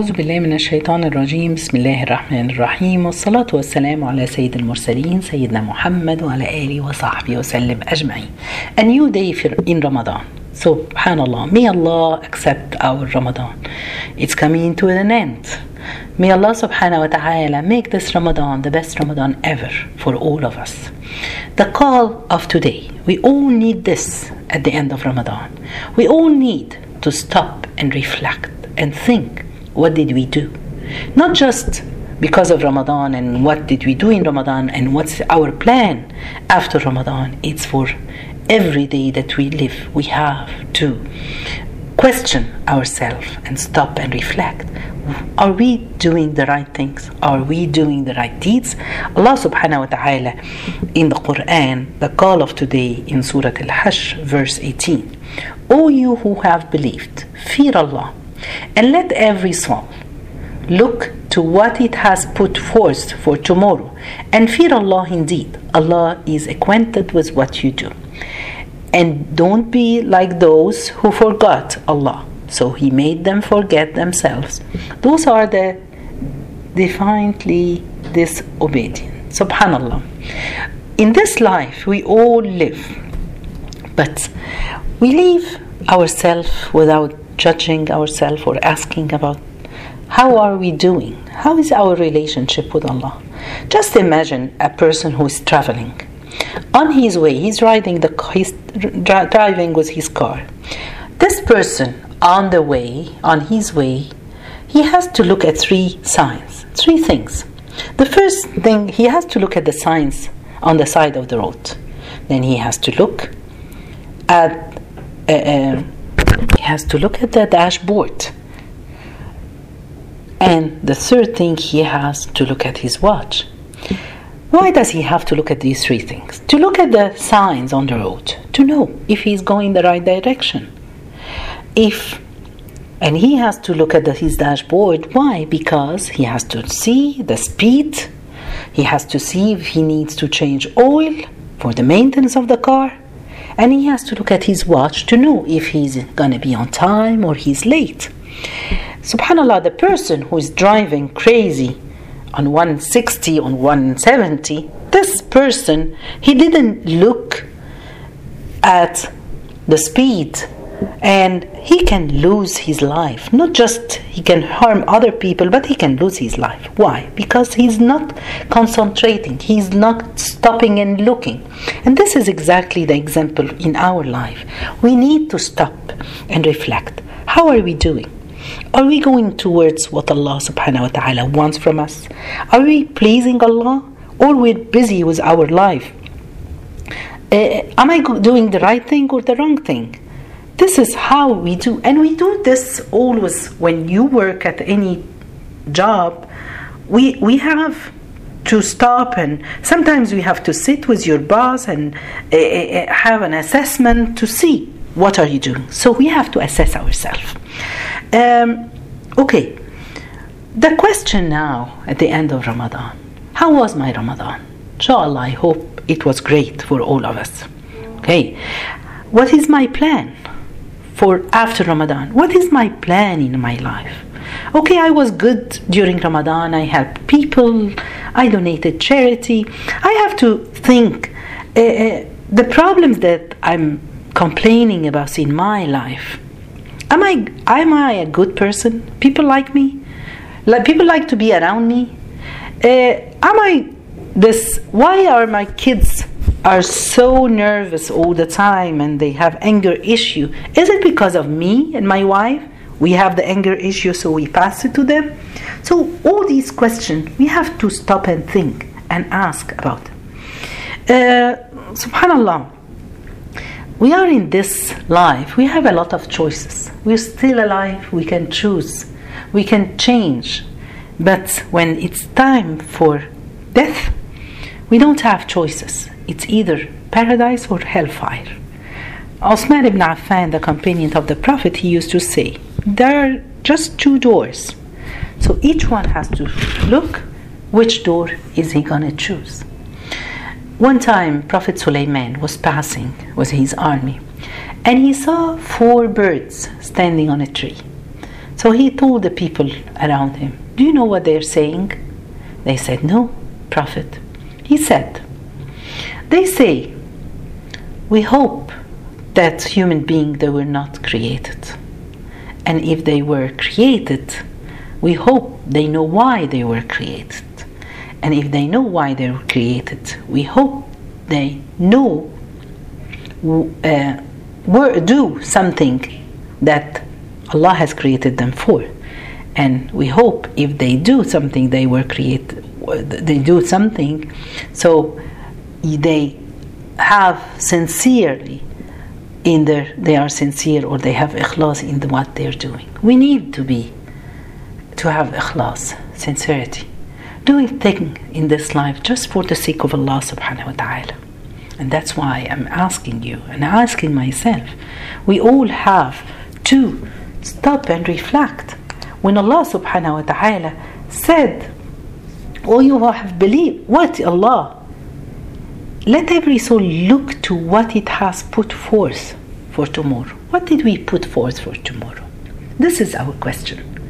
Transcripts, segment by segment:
أعوذ بالله من الشيطان الرجيم بسم الله الرحمن الرحيم والصلاة والسلام على سيد المرسلين سيدنا محمد وعلى آله وصحبه وسلم أجمعين A new day in Ramadan Subhanallah May Allah accept our Ramadan It's coming to an end May Allah subhanahu wa ta'ala make this Ramadan the best Ramadan ever for all of us. The call of today, we all need this at the end of Ramadan. We all need to stop and reflect and think what did we do? Not just because of Ramadan and what did we do in Ramadan and what's our plan after Ramadan. It's for every day that we live, we have to question ourselves and stop and reflect. Are we doing the right things? Are we doing the right deeds? Allah subhanahu wa ta'ala in the Quran, the call of today in Surah Al Hashr, verse 18. O you who have believed, fear Allah and let every soul look to what it has put forth for tomorrow and fear Allah indeed. Allah is acquainted with what you do. And don't be like those who forgot Allah. So He made them forget themselves. Those are the defiantly disobedient. Subhanallah. In this life, we all live, but we leave ourselves without judging ourselves or asking about how are we doing? How is our relationship with Allah? Just imagine a person who is traveling. On his way, he's riding the he's driving with his car. This person on the way, on his way, he has to look at three signs, three things. The first thing, he has to look at the signs on the side of the road. Then he has to look at, uh, uh, he has to look at the dashboard. And the third thing, he has to look at his watch. Why does he have to look at these three things? To look at the signs on the road, to know if he's going the right direction. If and he has to look at the, his dashboard. Why? Because he has to see the speed. He has to see if he needs to change oil for the maintenance of the car. And he has to look at his watch to know if he's going to be on time or he's late. Subhanallah, the person who is driving crazy on 160, on 170, this person, he didn't look at the speed and he can lose his life. Not just he can harm other people but he can lose his life. Why? Because he's not concentrating. He's not stopping and looking. And this is exactly the example in our life. We need to stop and reflect. How are we doing? Are we going towards what Allah subhanahu wa ta'ala wants from us? Are we pleasing Allah? Or we're busy with our life? Uh, am I doing the right thing or the wrong thing this is how we do, and we do this always when you work at any job. We we have to stop, and sometimes we have to sit with your boss and uh, have an assessment to see what are you doing. So we have to assess ourselves. Um, okay, the question now at the end of Ramadan: How was my Ramadan? Inshallah, I hope it was great for all of us. Okay, what is my plan? For after Ramadan. What is my plan in my life? Okay, I was good during Ramadan. I helped people. I donated charity. I have to think uh, the problems that I'm complaining about in my life. Am I am I a good person? People like me. Like people like to be around me. Uh, am I this? Why are my kids are so nervous all the time and they have anger issue. Is it because of me and my wife? We have the anger issue so we pass it to them. So all these questions we have to stop and think and ask about uh, subhanallah we are in this life we have a lot of choices. We're still alive we can choose. We can change. But when it's time for death we don't have choices it's either paradise or hellfire. Osman ibn Affan, the companion of the Prophet, he used to say, There are just two doors. So each one has to look which door is he going to choose. One time, Prophet Sulaiman was passing with his army and he saw four birds standing on a tree. So he told the people around him, Do you know what they're saying? They said, No, Prophet. He said, They say, We hope that human beings they were not created. And if they were created, we hope they know why they were created. And if they know why they were created, we hope they know uh, do something that Allah has created them for. And we hope if they do something they were created, they do something, so they have sincerely in their, they are sincere or they have ikhlas in the, what they're doing. We need to be, to have ikhlas, sincerity, doing things in this life just for the sake of Allah subhanahu wa ta'ala. And that's why I'm asking you and asking myself. We all have to stop and reflect. When Allah subhanahu wa ta'ala said, Oh, you have believed, what Allah? Let every soul look to what it has put forth for tomorrow. What did we put forth for tomorrow? This is our question.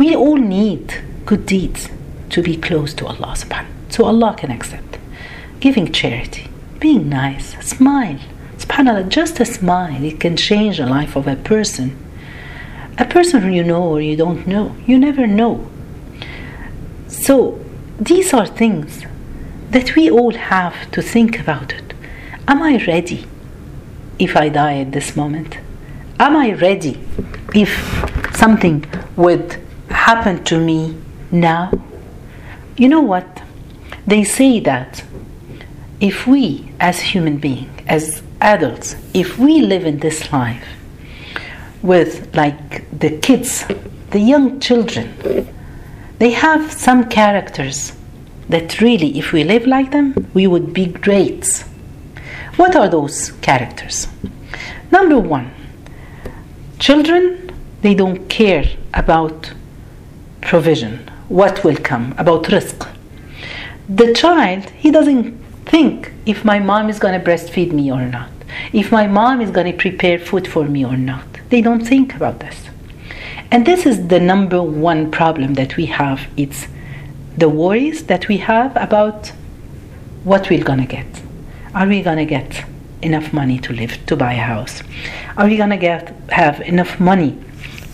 We all need good deeds to be close to Allah subhanahu so Allah can accept. Giving charity, being nice, smile. SubhanAllah, just a smile, it can change the life of a person. A person you know or you don't know, you never know. So, these are things that we all have to think about it. Am I ready if I die at this moment? Am I ready if something would happen to me now? You know what? They say that if we as human beings, as adults, if we live in this life with like the kids, the young children, they have some characters that really, if we live like them, we would be great. What are those characters? Number one, children, they don't care about provision, what will come, about rizq. The child, he doesn't think if my mom is going to breastfeed me or not, if my mom is going to prepare food for me or not. They don't think about this. And this is the number one problem that we have. It's the worries that we have about what we're going to get. Are we going to get enough money to live, to buy a house? Are we going to get have enough money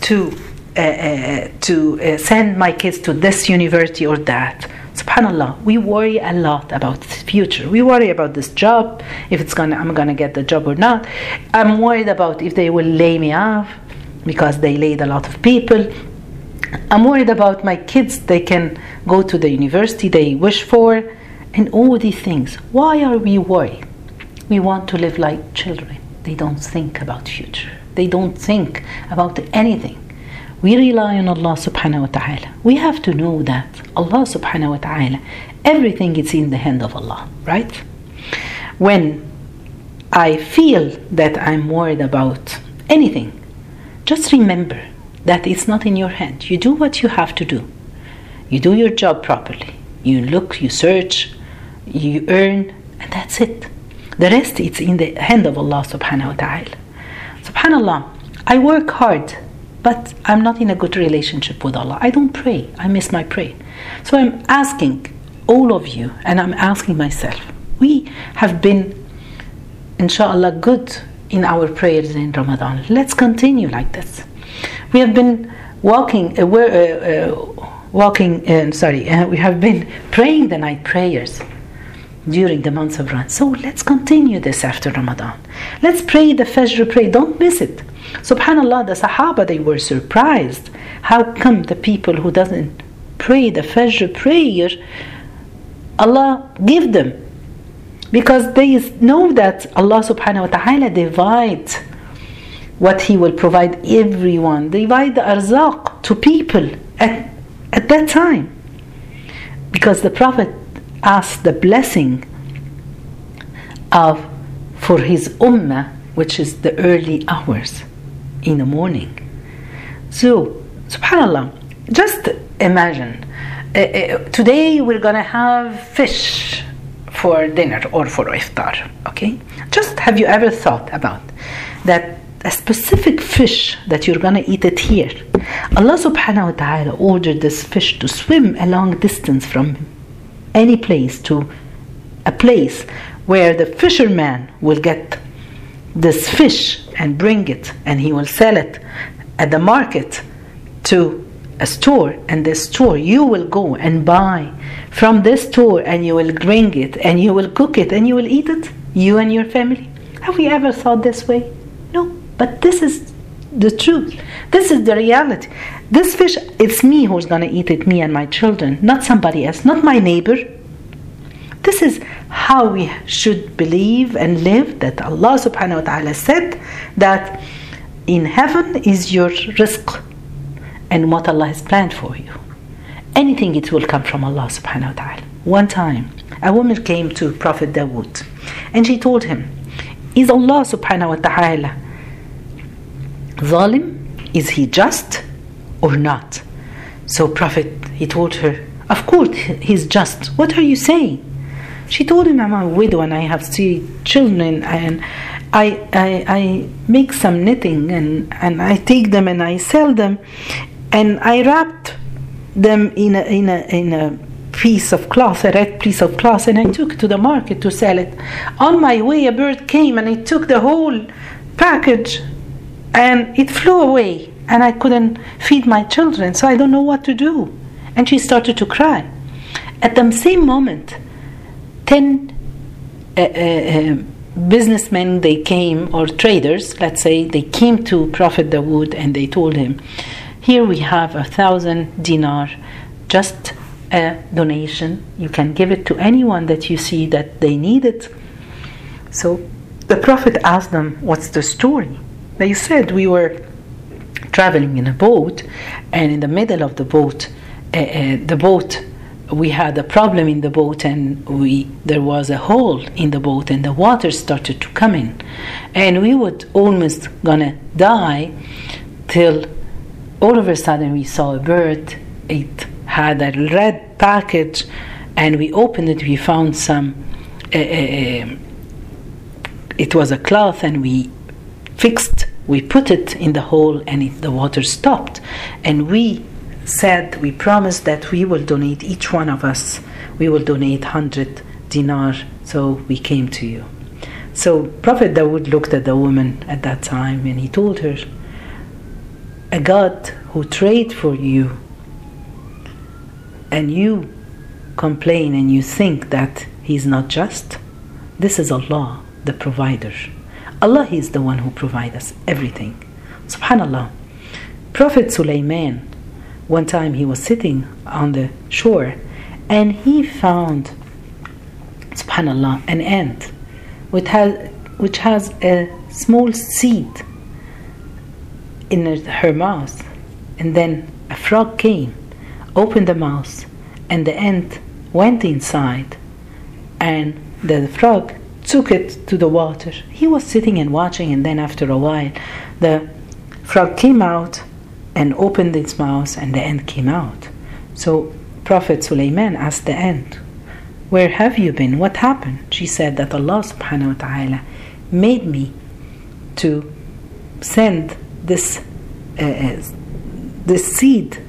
to uh, uh, to uh, send my kids to this university or that? subhanallah we worry a lot about the future we worry about this job if it's gonna i'm gonna get the job or not i'm worried about if they will lay me off because they laid a lot of people i'm worried about my kids. They can go to the university they wish for and all these things. Why are we worried? We want to live like children. They don't think about future. They don't think about anything. We rely on Allah subhanahu wa ta'ala. We have to know that Allah subhanahu wa ta'ala, everything is in the hand of Allah, right? When I feel that I'm worried about anything, just remember that it's not in your hand. You do what you have to do. You do your job properly. You look, you search, you earn, and that's it. The rest it's in the hand of Allah subhanahu wa ta'ala. Subhanallah, I work hard but I'm not in a good relationship with Allah. I don't pray. I miss my prayer. So I'm asking all of you, and I'm asking myself. We have been, inshallah, good in our prayers in Ramadan. Let's continue like this. We have been walking, uh, uh, uh, walking. Uh, sorry, uh, we have been praying the night prayers during the months of Ramadan. So let's continue this after Ramadan. Let's pray the Fajr prayer. Don't miss it. Subhanallah, the Sahaba they were surprised. How come the people who doesn't pray the Fajr prayer, Allah give them? Because they know that Allah subhanahu wa ta'ala divides what He will provide everyone, divide the arzaq to people at, at that time. Because the Prophet asked the blessing of for his ummah, which is the early hours in the morning. So, subhanallah, just imagine uh, uh, today we're gonna have fish for dinner or for iftar, okay? Just have you ever thought about that a specific fish that you're to eat it here. Allah subhanahu wa ta'ala ordered this fish to swim a long distance from any place to a place where the fisherman will get this fish and bring it and he will sell it at the market to a store and this store you will go and buy from this store and you will bring it and you will cook it and you will eat it you and your family have we ever thought this way but this is the truth. This is the reality. This fish, it's me who's going to eat it, me and my children, not somebody else, not my neighbor. This is how we should believe and live that Allah subhanahu wa ta'ala said that in heaven is your rizq and what Allah has planned for you. Anything it will come from Allah subhanahu wa ta'ala. One time, a woman came to Prophet Dawood and she told him, Is Allah subhanahu wa ta'ala zalim? Is he just or not? So Prophet, he told her, of course he's just. What are you saying? She told him, I'm a widow and I have three children and I, I, I make some knitting and, and I take them and I sell them and I wrapped them in a, in a, in a piece of cloth, a red piece of cloth, and I took to the market to sell it. On my way, a bird came and it took the whole package and it flew away and I couldn't feed my children, so I don't know what to do. And she started to cry. At the same moment, 10 uh, uh, uh, businessmen they came or traders let's say they came to prophet dawood and they told him here we have a thousand dinar just a donation you can give it to anyone that you see that they need it so the prophet asked them what's the story they said we were traveling in a boat, and in the middle of the boat, uh, uh, the boat we had a problem in the boat and we there was a hole in the boat and the water started to come in. And we were almost gonna die till all of a sudden we saw a bird. It had a red package and we opened it we found some uh, uh, it was a cloth and we fixed we put it in the hole and it, the water stopped. And we said, we promised that we will donate, each one of us, we will donate 100 dinar. So we came to you. So Prophet Dawood looked at the woman at that time and he told her, A God who trade for you and you complain and you think that He's not just, this is Allah, the provider. Allah is the one who provides us everything. Subhanallah. Prophet Sulaiman, one time he was sitting on the shore and he found, subhanallah, an ant which has, which has a small seed in her mouth. And then a frog came, opened the mouth, and the ant went inside. And the frog took it to the water. He was sitting and watching, and then after a while, the frog came out and opened its mouth, and the ant came out. So Prophet Sulaiman asked the ant, Where have you been? What happened? She said that Allah subhanahu wa ta'ala made me to send this, uh, uh this seed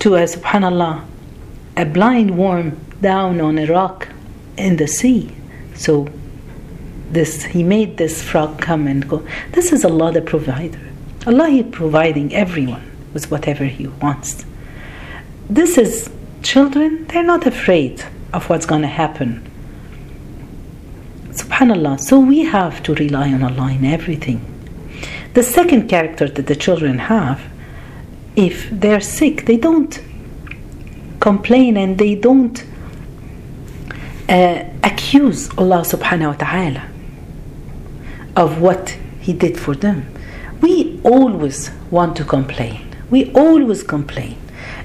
to a subhanallah, a blind worm down on a rock in the sea. So this he made this frog come and go. This is allah the provider. Allah is providing everyone with whatever he wants. This is children they're not afraid of what's going to happen. Subhanallah. So we have to rely on allah in everything. The second character that the children have if they're sick they don't complain and they don't uh, accuse Allah subhanahu wa ta'ala of what he did for them. We always want to complain. We always complain.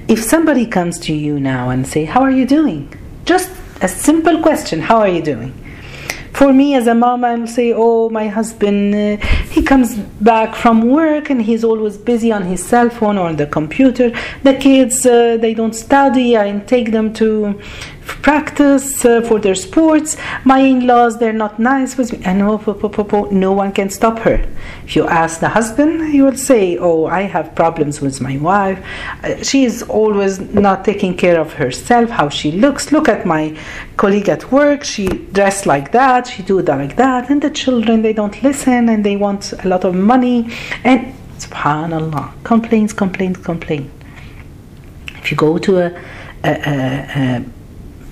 If somebody comes to you now and say, "How are you doing?" Just a simple question, "How are you doing?" For me as a mom, I'll say, "Oh, my husband, uh, he comes back from work and he's always busy on his cell phone or on the computer. The kids, uh, they don't study. I take them to practice uh, for their sports. My in-laws, they're not nice with me, and no, no one can stop her. If you ask the husband, he will say, "Oh, I have problems with my wife. Uh, she is always not taking care of herself. How she looks. Look at my colleague at work. She dressed like that. She do that like that. And the children, they don't listen, and they want a lot of money. And Subhanallah, complaints, complaints, complaints. If you go to a, a, a, a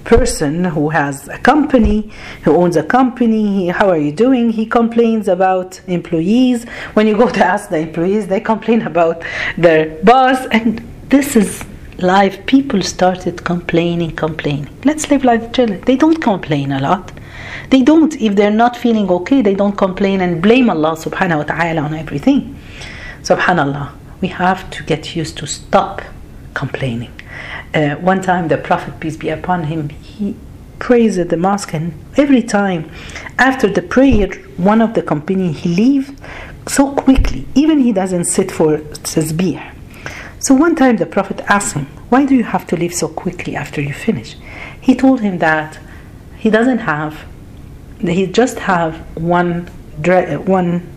person who has a company, who owns a company, how are you doing? He complains about employees. When you go to ask the employees, they complain about their boss. And this is life. People started complaining, complaining. Let's live life children. They don't complain a lot. They don't, if they're not feeling okay, they don't complain and blame Allah subhanahu wa ta'ala on everything. Subhanallah, we have to get used to stop complaining. Uh, one time, the Prophet, peace be upon him, he prays at the mosque, and every time after the prayer, one of the company he leaves so quickly, even he doesn't sit for tasbih. So one time the Prophet asked him, Why do you have to leave so quickly after you finish? He told him that he doesn't have, he just have one, one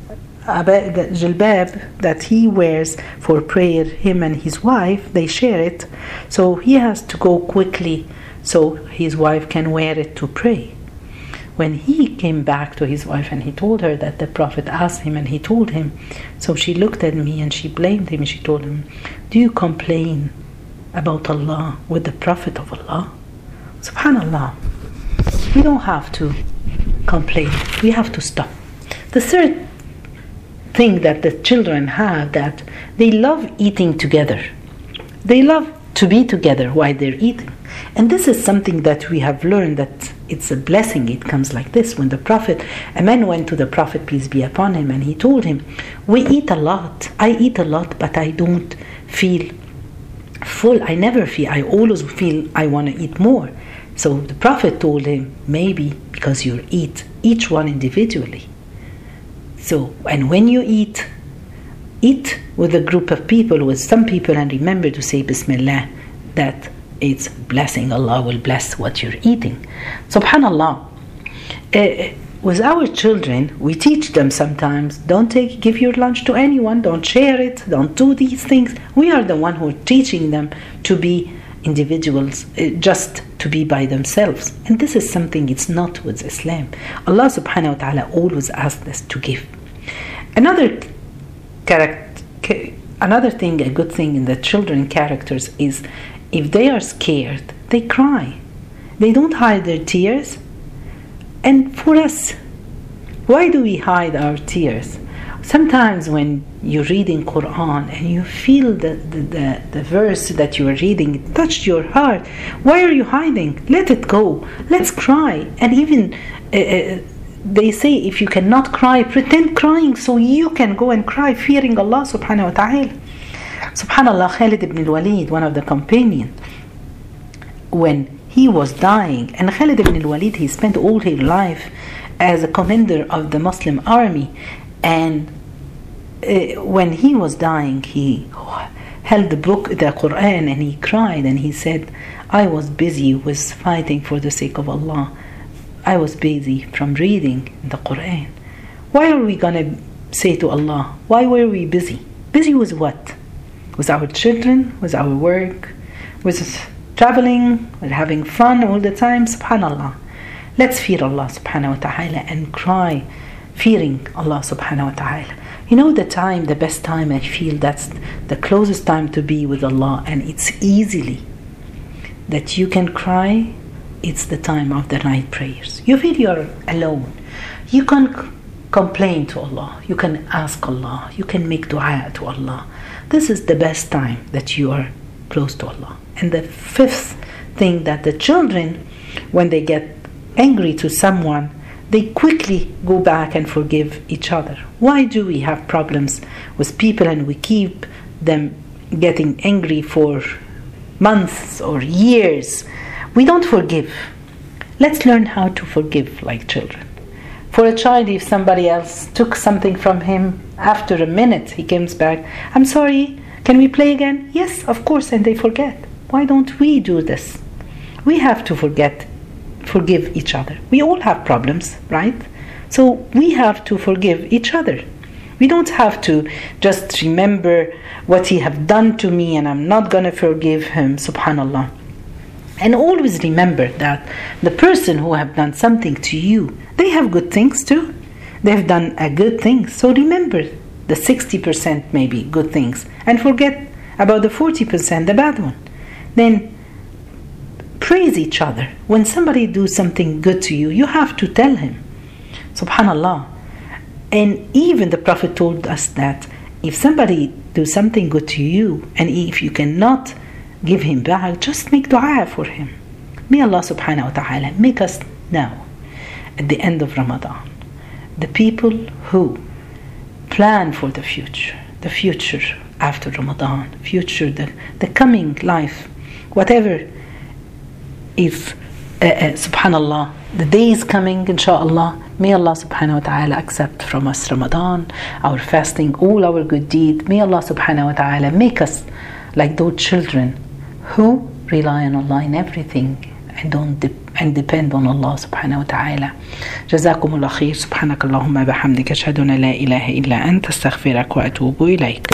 jilbab that he wears for prayer, him and his wife, they share it. So he has to go quickly so his wife can wear it to pray. When he came back to his wife and he told her that the Prophet asked him and he told him, so she looked at me and she blamed him. She told him, Do you complain about Allah with the Prophet of Allah? Subhanallah. We don't have to complain, we have to stop. The third thing that the children have that they love eating together. They love to be together while they're eating. And this is something that we have learned that it's a blessing. It comes like this. When the Prophet, a man went to the Prophet, peace be upon him, and he told him, We eat a lot. I eat a lot, but I don't feel full. I never feel, I always feel I want to eat more. So the Prophet told him, Maybe because you eat each one individually. So, and when you eat, eat with a group of people, with some people, and remember to say Bismillah, that it's blessing. Allah will bless what you're eating. Subhanallah. Uh, with our children, we teach them sometimes don't take give your lunch to anyone, don't share it, don't do these things. We are the one who are teaching them to be individuals uh, just to be by themselves. And this is something it's not with Islam. Allah subhanahu wa ta'ala always asks us to give. Another character, another thing, a good thing in the children characters is if they are scared, they cry. They don't hide their tears. And for us, why do we hide our tears? Sometimes when you're reading Quran and you feel the, the, the, the verse that you are reading touched your heart, why are you hiding? Let it go. Let's cry. And even uh, uh they say if you cannot cry, pretend crying so you can go and cry, fearing Allah subhanahu wa ta'ala. Subhanallah, Khalid ibn al-Walid, one of the companions, when he was dying, and Khalid ibn al-Walid, he spent all his life as a commander of the Muslim army, and uh, when he was dying, he held the book, the Quran, and he cried, and he said, I was busy with fighting for the sake of Allah I was busy from reading the Quran. Why are we gonna say to Allah, why were we busy? Busy with what? With our children, with our work, with traveling, with having fun all the time? Subhanallah. Let's fear Allah subhanahu wa ta'ala and cry, fearing Allah subhanahu wa ta'ala. You know the time, the best time I feel that's the closest time to be with Allah, and it's easily that you can cry it's the time of the night prayers. You feel you're alone. You can c- complain to Allah. You can ask Allah. You can make dua to Allah. This is the best time that you are close to Allah. And the fifth thing that the children, when they get angry to someone, they quickly go back and forgive each other. Why do we have problems with people and we keep them getting angry for months or years? We don't forgive. Let's learn how to forgive like children. For a child, if somebody else took something from him, after a minute he comes back, I'm sorry, can we play again? Yes, of course, and they forget. Why don't we do this? we have to forget, forgive each other. We all have problems, right? So we have to forgive each other. We don't have to just remember what he have done to me and I'm not going to forgive him, subhanallah. And always remember that the person who have done something to you, they have good things too. They've done a good thing. So remember the 60% maybe good things and forget about the 40% the bad one. Then praise each other. When somebody do something good to you, you have to tell him. Subhanallah. And even the Prophet told us that if somebody do something good to you and if you cannot give him back, just make dua for him. May Allah subhanahu wa ta'ala make us now at the end of Ramadan the people who plan for the future, the future after Ramadan, future, the, the coming life, whatever is, uh, uh, subhanallah, the day is coming, inshallah. May Allah subhanahu wa ta'ala accept from us Ramadan, our fasting, all our good deed. May Allah subhanahu wa ta'ala make us like those children who rely on Allah in everything and don't de- and depend on Allah subhanahu wa ta'ala. جزاكم الله خير سبحانك اللهم بحمدك أشهد أن لا إله إلا أنت أستغفرك وأتوب إليك